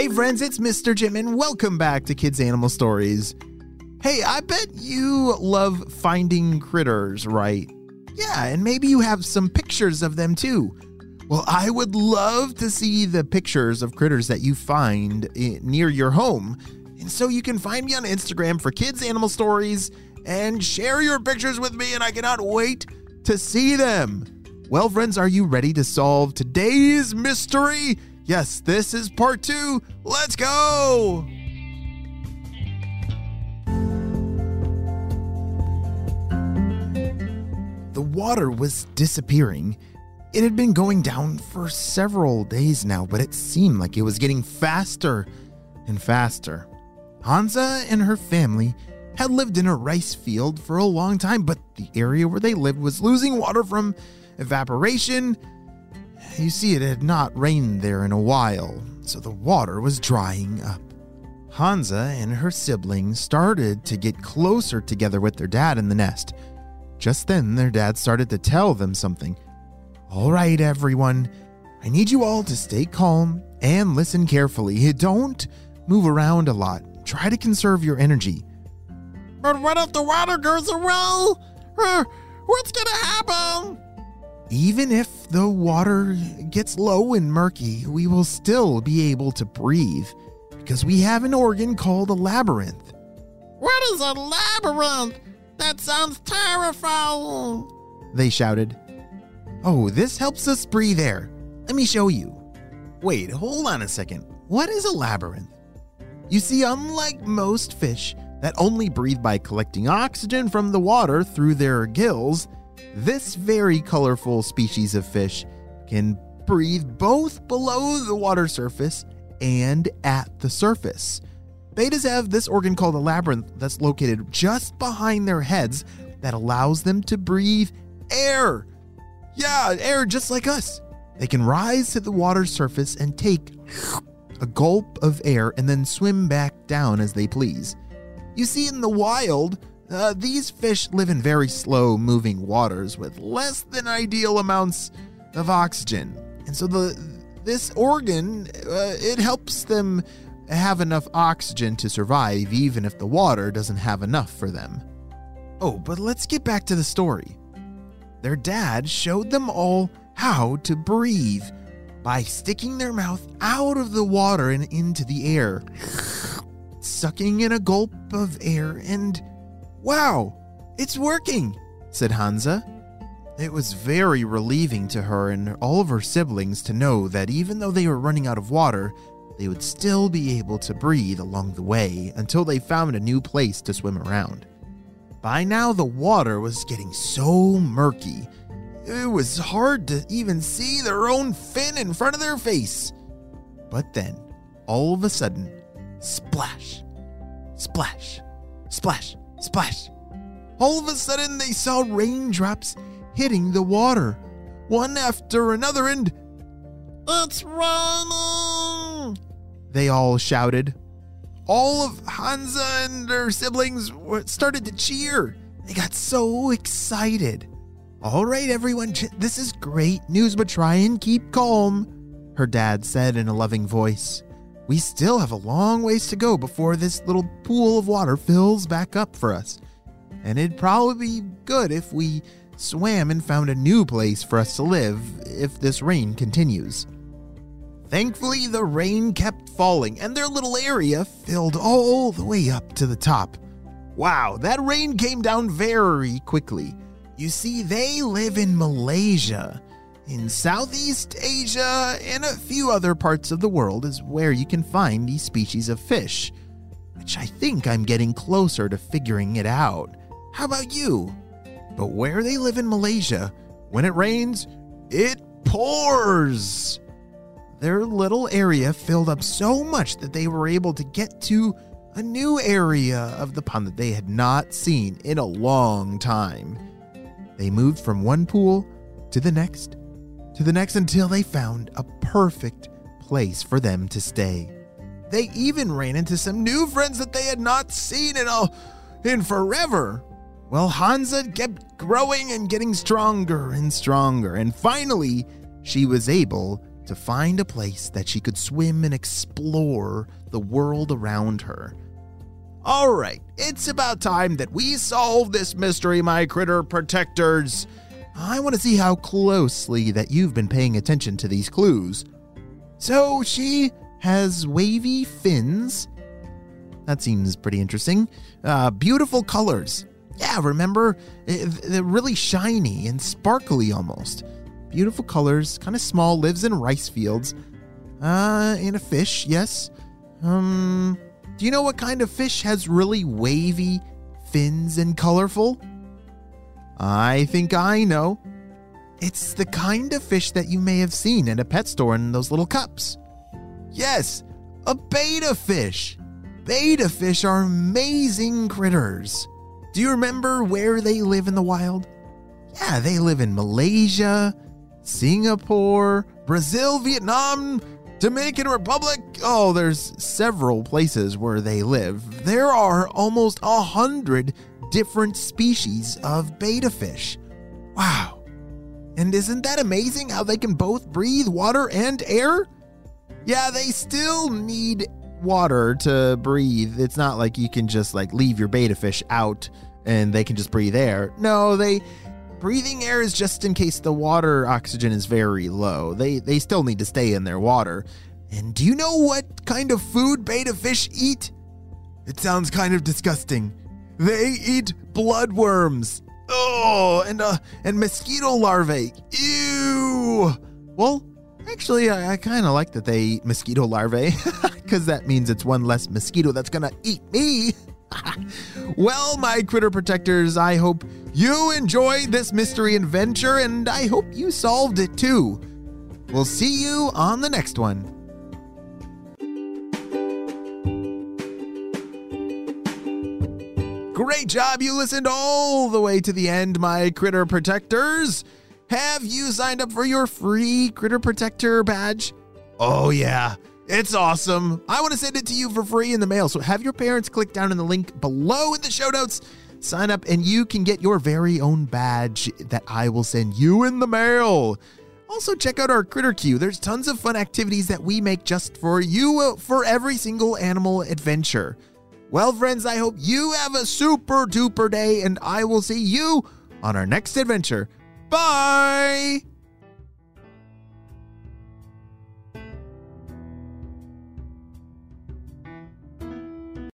Hey, friends, it's Mr. Jim, and welcome back to Kids Animal Stories. Hey, I bet you love finding critters, right? Yeah, and maybe you have some pictures of them too. Well, I would love to see the pictures of critters that you find near your home. And so you can find me on Instagram for Kids Animal Stories and share your pictures with me, and I cannot wait to see them. Well, friends, are you ready to solve today's mystery? Yes, this is part two. Let's go! The water was disappearing. It had been going down for several days now, but it seemed like it was getting faster and faster. Hansa and her family had lived in a rice field for a long time, but the area where they lived was losing water from evaporation. You see, it had not rained there in a while, so the water was drying up. Hansa and her siblings started to get closer together with their dad in the nest. Just then, their dad started to tell them something. All right, everyone, I need you all to stay calm and listen carefully. Don't move around a lot. Try to conserve your energy. But what if the water goes away? What's gonna happen? Even if the water gets low and murky, we will still be able to breathe because we have an organ called a labyrinth. What is a labyrinth? That sounds terrifying. They shouted. Oh, this helps us breathe air. Let me show you. Wait, hold on a second. What is a labyrinth? You see, unlike most fish that only breathe by collecting oxygen from the water through their gills, this very colorful species of fish can breathe both below the water surface and at the surface. Bettas have this organ called a labyrinth that's located just behind their heads that allows them to breathe air. Yeah, air just like us. They can rise to the water surface and take a gulp of air and then swim back down as they please. You see, in the wild, uh, these fish live in very slow moving waters with less than ideal amounts of oxygen. And so the this organ uh, it helps them have enough oxygen to survive even if the water doesn't have enough for them. Oh, but let's get back to the story. Their dad showed them all how to breathe by sticking their mouth out of the water and into the air, sucking in a gulp of air, and wow, it's working, said Hansa. It was very relieving to her and all of her siblings to know that even though they were running out of water, they would still be able to breathe along the way until they found a new place to swim around. By now, the water was getting so murky, it was hard to even see their own fin in front of their face. But then, all of a sudden, splash, splash, splash, splash. All of a sudden, they saw raindrops hitting the water, one after another, and It's raining. they all shouted. All of Hansa and her siblings started to cheer. They got so excited. All right, everyone, this is great news, but try and keep calm, her dad said in a loving voice. We still have a long ways to go before this little pool of water fills back up for us. And it'd probably be good if we swam and found a new place for us to live if this rain continues. Thankfully, the rain kept falling and their little area filled all the way up to the top. Wow, that rain came down very quickly. You see, they live in Malaysia. In Southeast Asia and a few other parts of the world is where you can find these species of fish, which I think I'm getting closer to figuring it out. How about you? But where they live in Malaysia, when it rains, it pours. Their little area filled up so much that they were able to get to a new area of the pond that they had not seen in a long time. They moved from one pool to the next, to the next until they found a perfect place for them to stay. They even ran into some new friends that they had not seen in a, in forever. Well, Hansa kept growing and getting stronger and stronger, and finally, she was able to find a place that she could swim and explore the world around her. All right, it's about time that we solve this mystery, my critter protectors. I want to see how closely that you've been paying attention to these clues. So she has wavy fins. That seems pretty interesting. Uh, beautiful colors. Yeah, remember? Eh, they're really shiny and sparkly almost. Beautiful colors, kind of small, lives in rice fields. Uh, and a fish, yes. Um, do you know what kind of fish has really wavy fins and colorful? I think I know. It's the kind of fish that you may have seen at a pet store in those little cups. Yes, a betta fish. Betta fish are amazing critters. Do you remember where they live in the wild? Yeah, they live in Malaysia, Singapore, Brazil, Vietnam, Dominican Republic. Oh, there's several places where they live. There are almost a hundred different species of betta fish. Wow. And isn't that amazing how they can both breathe water and air? Yeah, they still need water to breathe. It's not like you can just like leave your betta fish out and they can just breathe air. No, they breathing air is just in case the water oxygen is very low. They they still need to stay in their water. And do you know what kind of food betta fish eat? It sounds kind of disgusting. They eat bloodworms. Oh, and uh and mosquito larvae. Ew. Well, actually I, I kind of like that they eat mosquito larvae cuz that means it's one less mosquito that's going to eat me. well, my critter protectors, I hope you enjoyed this mystery adventure and I hope you solved it too. We'll see you on the next one. Great job. You listened all the way to the end, my critter protectors. Have you signed up for your free critter protector badge? Oh, yeah. It's awesome. I want to send it to you for free in the mail. So have your parents click down in the link below in the show notes. Sign up and you can get your very own badge that I will send you in the mail. Also, check out our Critter Queue. There's tons of fun activities that we make just for you uh, for every single animal adventure. Well, friends, I hope you have a super duper day, and I will see you on our next adventure. Bye!